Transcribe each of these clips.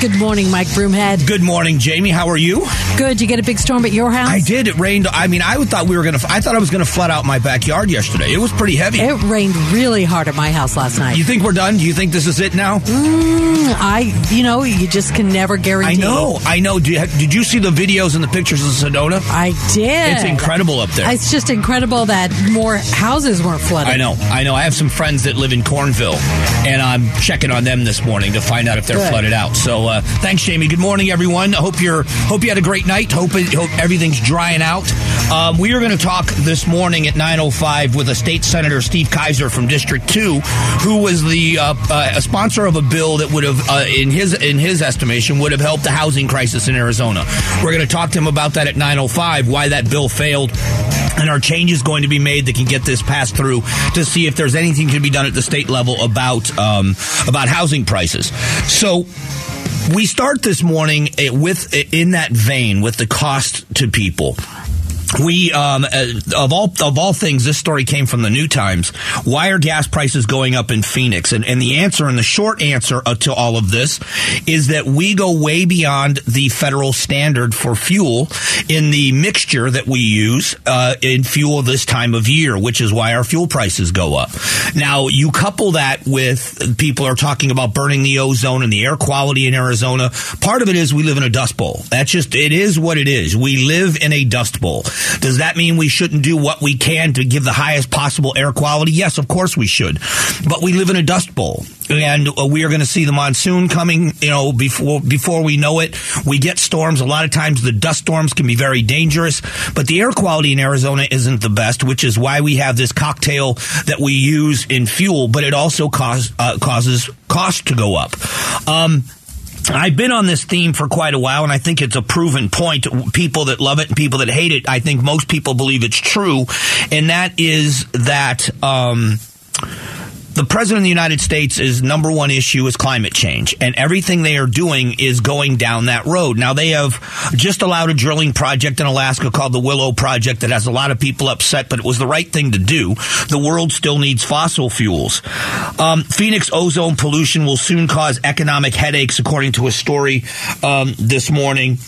Good morning, Mike Broomhead. Good morning, Jamie. How are you? Good. You get a big storm at your house? I did. It rained. I mean, I thought we were gonna. I thought I was gonna flood out my backyard yesterday. It was pretty heavy. It rained really hard at my house last night. You think we're done? Do you think this is it now? Mm, I, you know, you just can never guarantee. I know. I know. Did you, did you see the videos and the pictures of Sedona? I did. It's incredible up there. It's just incredible that more houses weren't flooded. I know. I know. I have some friends that live in Cornville, and I'm checking on them this morning to find out if they're Good. flooded out. So, uh, thanks, Jamie. Good morning, everyone. I hope you're hope you had a great night. Hope hope everything's drying out. Um, we are going to talk this morning at 9:05 with a state senator, Steve Kaiser from District Two, who was the uh, uh, a sponsor of a bill that would have, uh, in his in his estimation, would have helped the housing crisis in Arizona. We're going to talk to him about that at 9:05. Why that bill failed. And are changes going to be made that can get this passed through to see if there's anything to be done at the state level about um, about housing prices? So we start this morning eh, with in that vein with the cost to people. We um, uh, of all of all things, this story came from the New Times. Why are gas prices going up in Phoenix? And, and the answer, and the short answer uh, to all of this, is that we go way beyond the federal standard for fuel in the mixture that we use uh, in fuel this time of year, which is why our fuel prices go up. Now, you couple that with people are talking about burning the ozone and the air quality in Arizona. Part of it is we live in a dust bowl. That's just it is what it is. We live in a dust bowl. Does that mean we shouldn't do what we can to give the highest possible air quality? Yes, of course we should. But we live in a dust bowl. And uh, we are going to see the monsoon coming, you know, before before we know it. We get storms. A lot of times the dust storms can be very dangerous, but the air quality in Arizona isn't the best, which is why we have this cocktail that we use in fuel, but it also cause, uh, causes cost to go up. Um, I've been on this theme for quite a while, and I think it's a proven point. People that love it and people that hate it, I think most people believe it's true, and that is that. Um, the president of the United States' is number one issue is climate change, and everything they are doing is going down that road. Now they have just allowed a drilling project in Alaska called the Willow Project that has a lot of people upset, but it was the right thing to do. The world still needs fossil fuels. Um, Phoenix ozone pollution will soon cause economic headaches, according to a story um, this morning.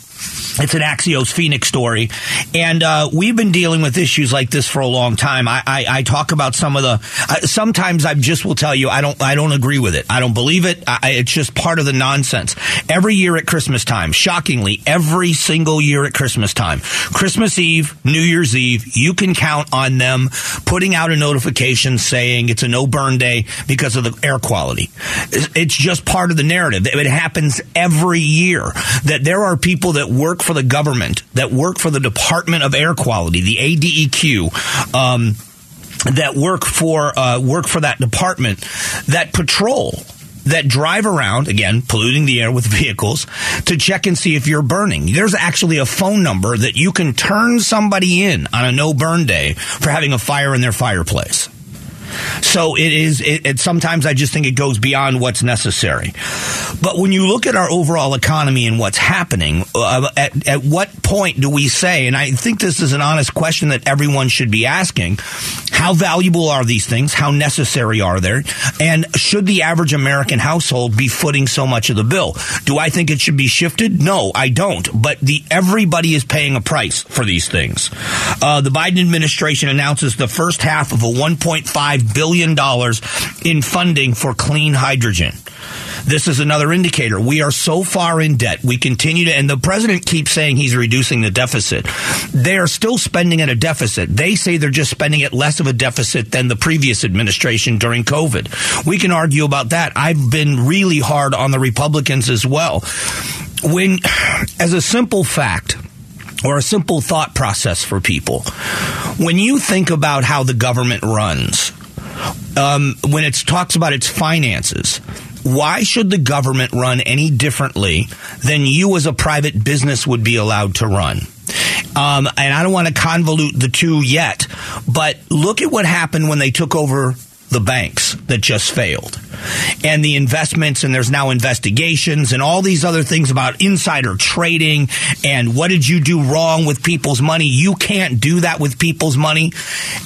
It's an Axios Phoenix story. And uh, we've been dealing with issues like this for a long time. I, I, I talk about some of the. Sometimes I just will tell you I don't I don't agree with it. I don't believe it. I, it's just part of the nonsense. Every year at Christmas time, shockingly, every single year at Christmas time, Christmas Eve, New Year's Eve, you can count on them putting out a notification saying it's a no burn day because of the air quality. It's just part of the narrative. It happens every year that there are people that work for the government, that work for the Department of Air Quality, the ADEQ, um, that work for uh, work for that department, that patrol. That drive around again, polluting the air with vehicles to check and see if you're burning. There's actually a phone number that you can turn somebody in on a no burn day for having a fire in their fireplace. So it is. It, it, sometimes I just think it goes beyond what's necessary. But when you look at our overall economy and what's happening, uh, at, at what point do we say? And I think this is an honest question that everyone should be asking: How valuable are these things? How necessary are they? And should the average American household be footing so much of the bill? Do I think it should be shifted? No, I don't. But the everybody is paying a price for these things. Uh, the Biden administration announces the first half of a 1.5 billion dollars in funding for clean hydrogen. This is another indicator. We are so far in debt. We continue to, and the president keeps saying he's reducing the deficit. They are still spending at a deficit. They say they're just spending at less of a deficit than the previous administration during COVID. We can argue about that. I've been really hard on the Republicans as well. When, as a simple fact, or a simple thought process for people. When you think about how the government runs, um, when it talks about its finances, why should the government run any differently than you as a private business would be allowed to run? Um, and I don't want to convolute the two yet, but look at what happened when they took over the banks that just failed and the investments and there's now investigations and all these other things about insider trading and what did you do wrong with people's money you can't do that with people's money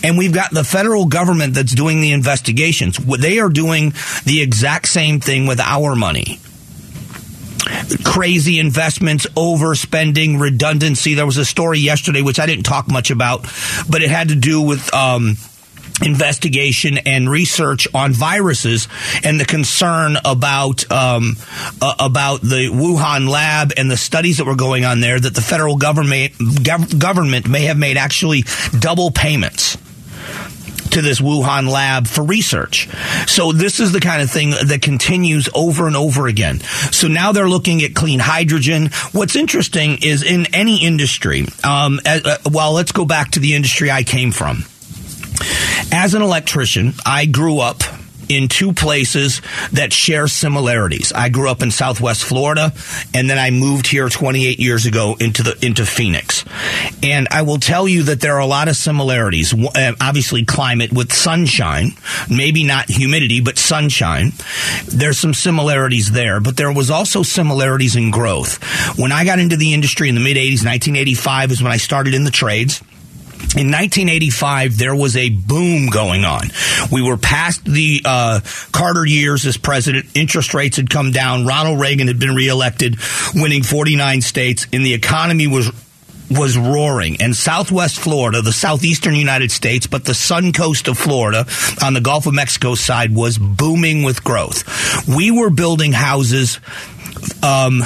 and we've got the federal government that's doing the investigations they are doing the exact same thing with our money crazy investments, overspending, redundancy. There was a story yesterday which I didn't talk much about, but it had to do with. Um, investigation and research on viruses and the concern about um, uh, about the Wuhan lab and the studies that were going on there that the federal government gov- government may have made actually double payments to this Wuhan lab for research. So this is the kind of thing that continues over and over again. So now they're looking at clean hydrogen. What's interesting is in any industry, um, uh, well, let's go back to the industry I came from. As an electrician, I grew up in two places that share similarities. I grew up in Southwest Florida, and then I moved here 28 years ago into the into Phoenix. And I will tell you that there are a lot of similarities. Uh, obviously, climate with sunshine, maybe not humidity, but sunshine. There's some similarities there, but there was also similarities in growth. When I got into the industry in the mid 80s, 1985 is when I started in the trades. In 1985, there was a boom going on. We were past the uh, Carter years as president. Interest rates had come down. Ronald Reagan had been reelected, winning 49 states, and the economy was was roaring. And Southwest Florida, the southeastern United States, but the sun coast of Florida on the Gulf of Mexico side was booming with growth. We were building houses. Um,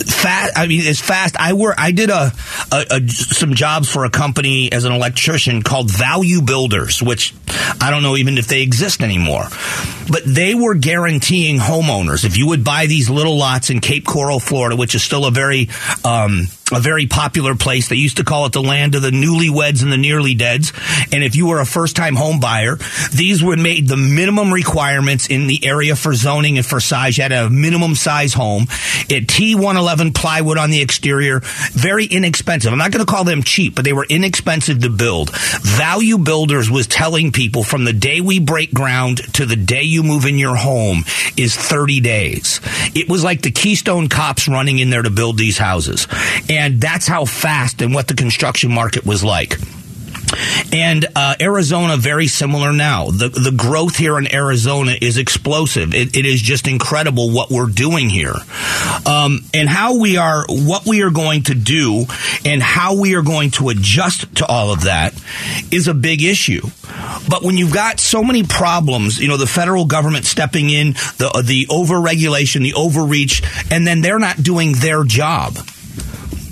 fast. I mean, it's fast. I work. I did a, a, a, some jobs for a company as an electrician called Value Builders, which I don't know even if they exist anymore. But they were guaranteeing homeowners if you would buy these little lots in Cape Coral, Florida, which is still a very um, a very popular place. They used to call it the land of the newlyweds and the nearly deads. And if you were a first time home buyer, these were made the minimum requirements in the area for zoning and for size. You had a minimum size home. It T111 plywood on the exterior, very inexpensive. I'm not going to call them cheap, but they were inexpensive to build. Value Builders was telling people from the day we break ground to the day you move in your home is 30 days. It was like the Keystone cops running in there to build these houses. That's how fast and what the construction market was like. And uh, Arizona, very similar now. The the growth here in Arizona is explosive. It, it is just incredible what we're doing here, um, and how we are, what we are going to do, and how we are going to adjust to all of that is a big issue. But when you've got so many problems, you know, the federal government stepping in, the the overregulation, the overreach, and then they're not doing their job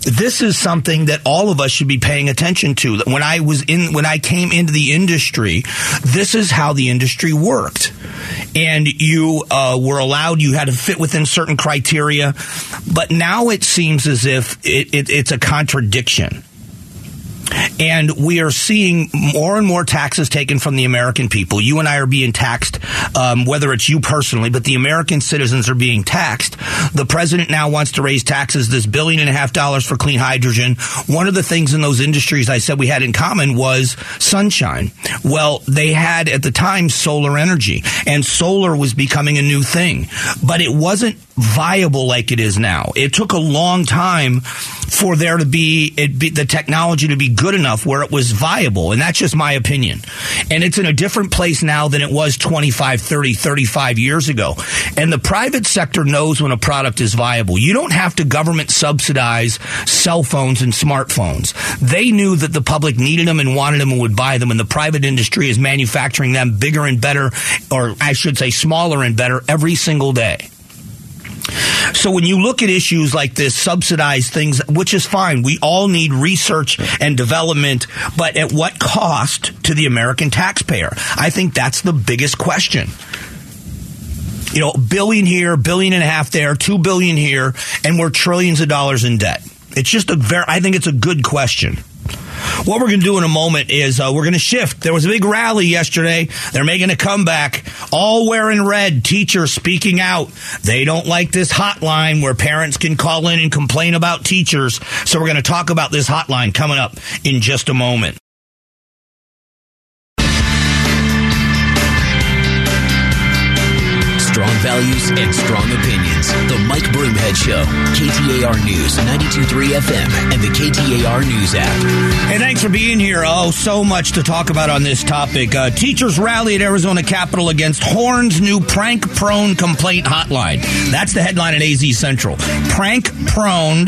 this is something that all of us should be paying attention to. When I was in, when I came into the industry, this is how the industry worked. And you uh, were allowed, you had to fit within certain criteria. But now it seems as if it, it, it's a contradiction. And we are seeing more and more taxes taken from the American people. You and I are being taxed, um, whether it's you personally, but the American citizens are being taxed. The president now wants to raise taxes, this billion and a half dollars for clean hydrogen. One of the things in those industries I said we had in common was sunshine. Well, they had at the time solar energy, and solar was becoming a new thing, but it wasn't viable like it is now. It took a long time for there to be, be the technology to be good enough where it was viable. And that's just my opinion. And it's in a different place now than it was 25, 30, 35 years ago. And the private sector knows when a product is viable. You don't have to government subsidize cell phones and smartphones. They knew that the public needed them and wanted them and would buy them. And the private industry is manufacturing them bigger and better, or I should say smaller and better every single day. So when you look at issues like this, subsidized things, which is fine, we all need research and development, but at what cost to the American taxpayer? I think that's the biggest question you know, billion here, billion and a half there, two billion here, and we're trillions of dollars in debt. It's just a very, I think it's a good question. What we're going to do in a moment is uh, we're going to shift. There was a big rally yesterday. They're making a comeback. All wearing red. Teachers speaking out. They don't like this hotline where parents can call in and complain about teachers. So we're going to talk about this hotline coming up in just a moment. Strong values and strong opinions. The Mike Broomhead Show, KTAR News, 92.3 FM, and the KTAR News app. Hey, thanks for being here. Oh, so much to talk about on this topic. Uh, teachers rally at Arizona Capitol against Horne's new prank prone complaint hotline. That's the headline at AZ Central. Prank prone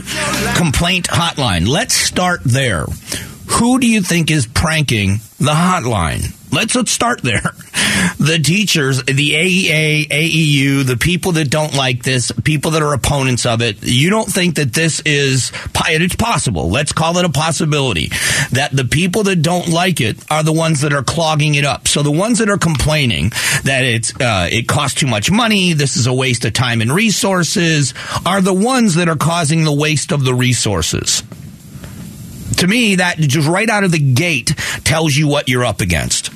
complaint hotline. Let's start there. Who do you think is pranking the hotline? Let's let's start there. The teachers, the AEA, AEU, the people that don't like this, people that are opponents of it, you don't think that this is it's possible. Let's call it a possibility that the people that don't like it are the ones that are clogging it up. So the ones that are complaining that it's uh, it costs too much money, this is a waste of time and resources, are the ones that are causing the waste of the resources to me, that just right out of the gate tells you what you're up against.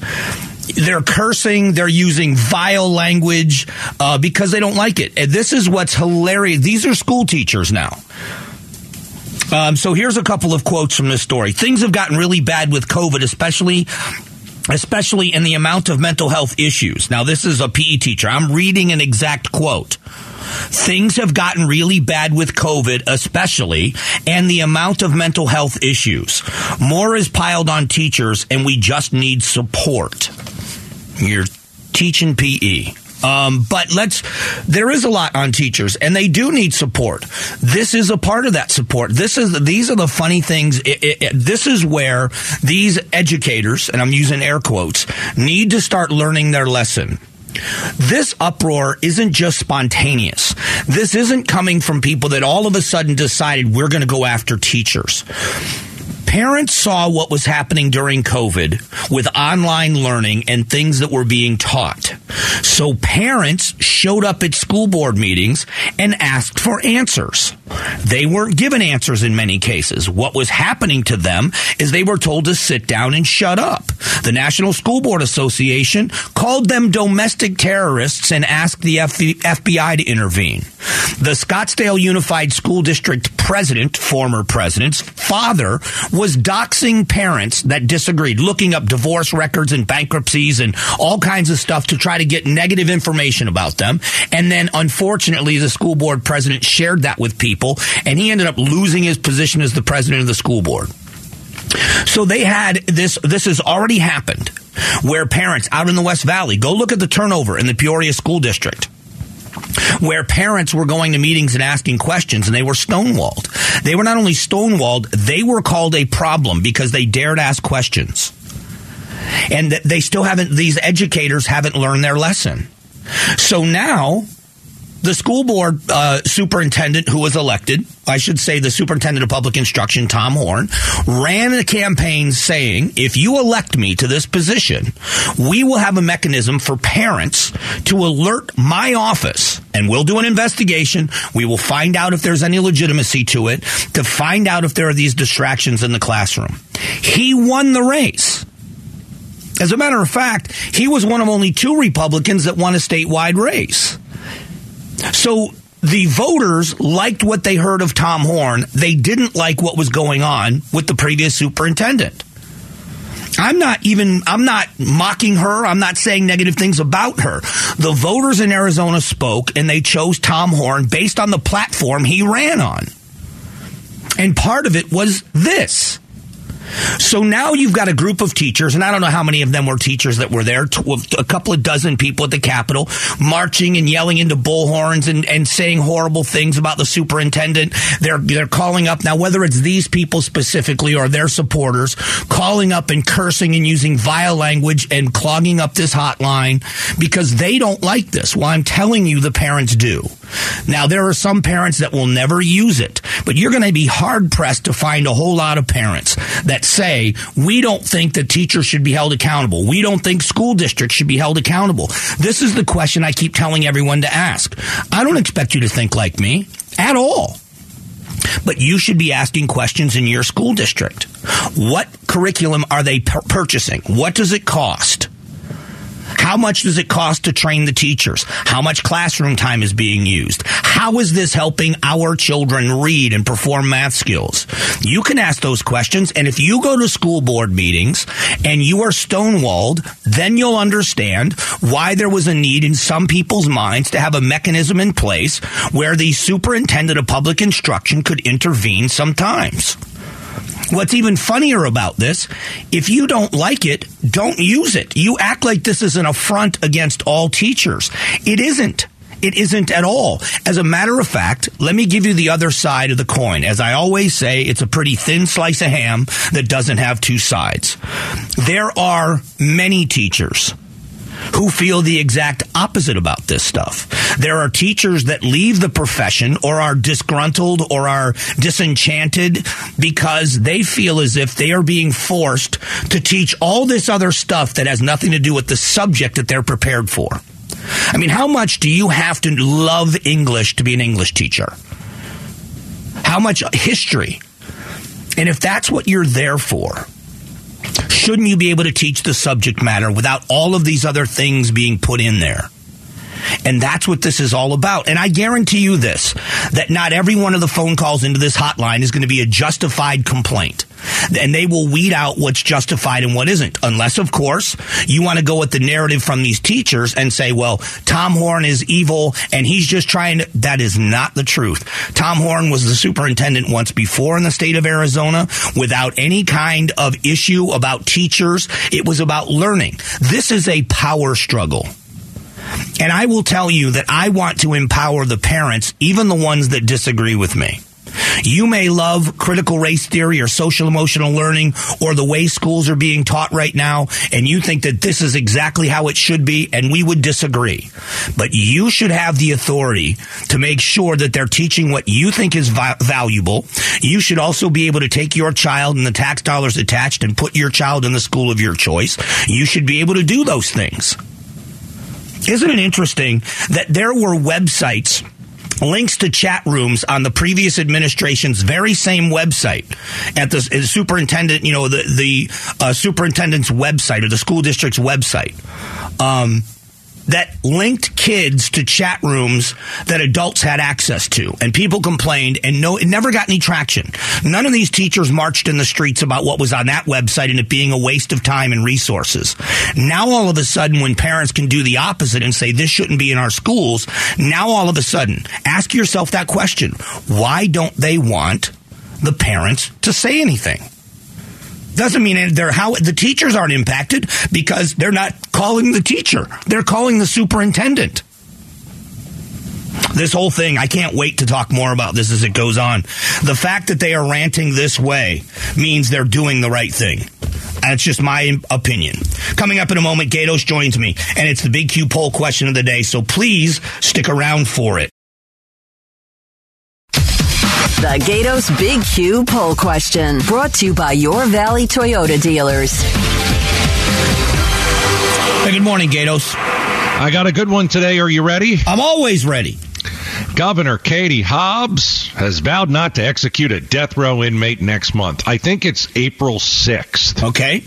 They're cursing. They're using vile language uh, because they don't like it. And this is what's hilarious. These are school teachers now. Um, so here's a couple of quotes from this story. Things have gotten really bad with COVID, especially especially in the amount of mental health issues. Now, this is a PE teacher. I'm reading an exact quote. Things have gotten really bad with COVID, especially, and the amount of mental health issues. More is piled on teachers, and we just need support. You're teaching PE. Um, but let's, there is a lot on teachers and they do need support. This is a part of that support. This is, these are the funny things. It, it, it, this is where these educators, and I'm using air quotes, need to start learning their lesson. This uproar isn't just spontaneous. This isn't coming from people that all of a sudden decided we're going to go after teachers. Parents saw what was happening during COVID with online learning and things that were being taught. So parents showed up at school board meetings and asked for answers. They weren't given answers in many cases. What was happening to them is they were told to sit down and shut up. The National School Board Association called them domestic terrorists and asked the FBI to intervene. The Scottsdale Unified School District president, former president's father, was doxing parents that disagreed, looking up divorce records and bankruptcies and all kinds of stuff to try to get negative information about them. And then, unfortunately, the school board president shared that with people, and he ended up losing his position as the president of the school board. So they had this, this has already happened where parents out in the West Valley, go look at the turnover in the Peoria School District where parents were going to meetings and asking questions and they were stonewalled. They were not only stonewalled, they were called a problem because they dared ask questions. And they still haven't, these educators haven't learned their lesson. So now the school board uh, superintendent who was elected, I should say the superintendent of public instruction, Tom Horne, ran a campaign saying, if you elect me to this position, we will have a mechanism for parents to alert my office and we'll do an investigation. We will find out if there's any legitimacy to it to find out if there are these distractions in the classroom. He won the race. As a matter of fact, he was one of only two Republicans that won a statewide race. So the voters liked what they heard of Tom Horne. They didn't like what was going on with the previous superintendent. I'm not even, I'm not mocking her. I'm not saying negative things about her. The voters in Arizona spoke and they chose Tom Horne based on the platform he ran on. And part of it was this. So now you've got a group of teachers, and I don't know how many of them were teachers that were there, a couple of dozen people at the Capitol marching and yelling into bullhorns and, and saying horrible things about the superintendent. They're, they're calling up now, whether it's these people specifically or their supporters, calling up and cursing and using vile language and clogging up this hotline because they don't like this. Well, I'm telling you, the parents do. Now, there are some parents that will never use it, but you're going to be hard pressed to find a whole lot of parents that say, we don't think that teachers should be held accountable. We don't think school districts should be held accountable. This is the question I keep telling everyone to ask. I don't expect you to think like me at all. But you should be asking questions in your school district. What curriculum are they purchasing? What does it cost? How much does it cost to train the teachers? How much classroom time is being used? How is this helping our children read and perform math skills? You can ask those questions. And if you go to school board meetings and you are stonewalled, then you'll understand why there was a need in some people's minds to have a mechanism in place where the superintendent of public instruction could intervene sometimes. What's even funnier about this, if you don't like it, don't use it. You act like this is an affront against all teachers. It isn't. It isn't at all. As a matter of fact, let me give you the other side of the coin. As I always say, it's a pretty thin slice of ham that doesn't have two sides. There are many teachers who feel the exact opposite about this stuff. There are teachers that leave the profession or are disgruntled or are disenchanted because they feel as if they are being forced to teach all this other stuff that has nothing to do with the subject that they're prepared for. I mean, how much do you have to love English to be an English teacher? How much history? And if that's what you're there for, shouldn't you be able to teach the subject matter without all of these other things being put in there? And that's what this is all about. And I guarantee you this that not every one of the phone calls into this hotline is going to be a justified complaint. And they will weed out what's justified and what isn't. Unless, of course, you want to go with the narrative from these teachers and say, well, Tom Horne is evil and he's just trying to. That is not the truth. Tom Horne was the superintendent once before in the state of Arizona without any kind of issue about teachers. It was about learning. This is a power struggle. And I will tell you that I want to empower the parents, even the ones that disagree with me. You may love critical race theory or social emotional learning or the way schools are being taught right now, and you think that this is exactly how it should be, and we would disagree. But you should have the authority to make sure that they're teaching what you think is vi- valuable. You should also be able to take your child and the tax dollars attached and put your child in the school of your choice. You should be able to do those things. Isn't it interesting that there were websites links to chat rooms on the previous administration's very same website at the, the superintendent, you know, the the uh, superintendent's website or the school district's website. Um, that linked kids to chat rooms that adults had access to. And people complained and no, it never got any traction. None of these teachers marched in the streets about what was on that website and it being a waste of time and resources. Now all of a sudden, when parents can do the opposite and say this shouldn't be in our schools, now all of a sudden, ask yourself that question. Why don't they want the parents to say anything? Doesn't mean they're how the teachers aren't impacted because they're not calling the teacher. They're calling the superintendent. This whole thing, I can't wait to talk more about this as it goes on. The fact that they are ranting this way means they're doing the right thing. That's just my opinion. Coming up in a moment, Gatos joins me, and it's the Big Q poll question of the day, so please stick around for it. The Gatos Big Q poll question brought to you by your Valley Toyota dealers. Hey, good morning, Gatos. I got a good one today. Are you ready? I'm always ready. Governor Katie Hobbs has vowed not to execute a death row inmate next month. I think it's April 6th. Okay.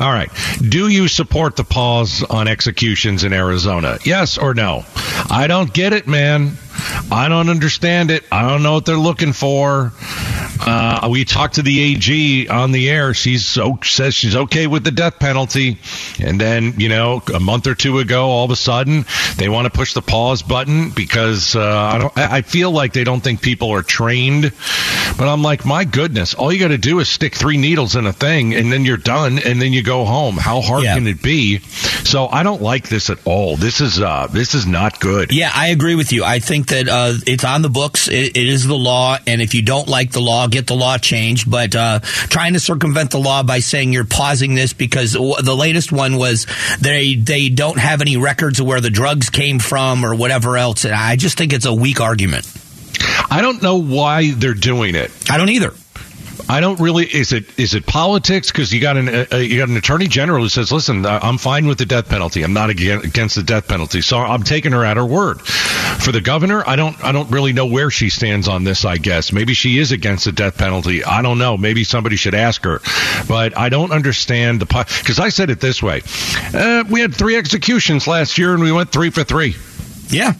All right. Do you support the pause on executions in Arizona? Yes or no? I don't get it, man. I don't understand it. I don't know what they're looking for. Uh, we talked to the AG on the air. She's so, says she's okay with the death penalty, and then you know a month or two ago, all of a sudden they want to push the pause button because uh, I don't. I feel like they don't think people are trained. But I'm like, my goodness, all you got to do is stick three needles in a thing, and then you're done, and then you go home. How hard yeah. can it be? So I don't like this at all. This is uh, this is not good. Yeah, I agree with you. I think that uh, it's on the books. It, it is the law, and if you don't like the law, get the law changed. But uh, trying to circumvent the law by saying you're pausing this because the latest one was they they don't have any records of where the drugs came from or whatever else. And I just think it's a weak argument. I don't know why they're doing it. I don't either. I don't really. Is it is it politics? Because you got an uh, you got an attorney general who says, "Listen, I'm fine with the death penalty. I'm not against the death penalty." So I'm taking her at her word. For the governor, I don't I don't really know where she stands on this. I guess maybe she is against the death penalty. I don't know. Maybe somebody should ask her. But I don't understand the because I said it this way: uh, we had three executions last year, and we went three for three. Yeah.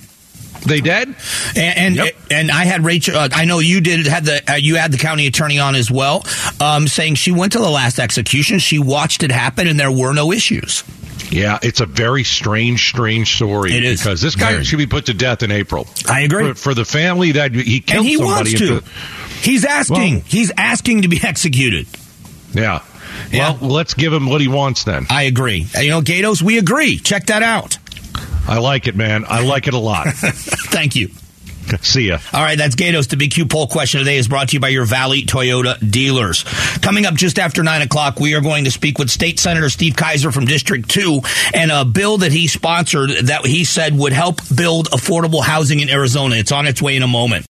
They did, and and, yep. and I had Rachel. Uh, I know you did had the uh, you had the county attorney on as well, um, saying she went to the last execution, she watched it happen, and there were no issues. Yeah, it's a very strange, strange story. It is because this guy very. should be put to death in April. I agree. For, for the family that he killed and he somebody. Wants to. He's asking. Well, He's asking to be executed. Yeah. yeah. Well, let's give him what he wants then. I agree. You know, Gatos, we agree. Check that out. I like it, man. I like it a lot. Thank you. See ya. All right, that's Gatos. The BQ poll question today is brought to you by your Valley Toyota dealers. Coming up just after 9 o'clock, we are going to speak with State Senator Steve Kaiser from District 2 and a bill that he sponsored that he said would help build affordable housing in Arizona. It's on its way in a moment.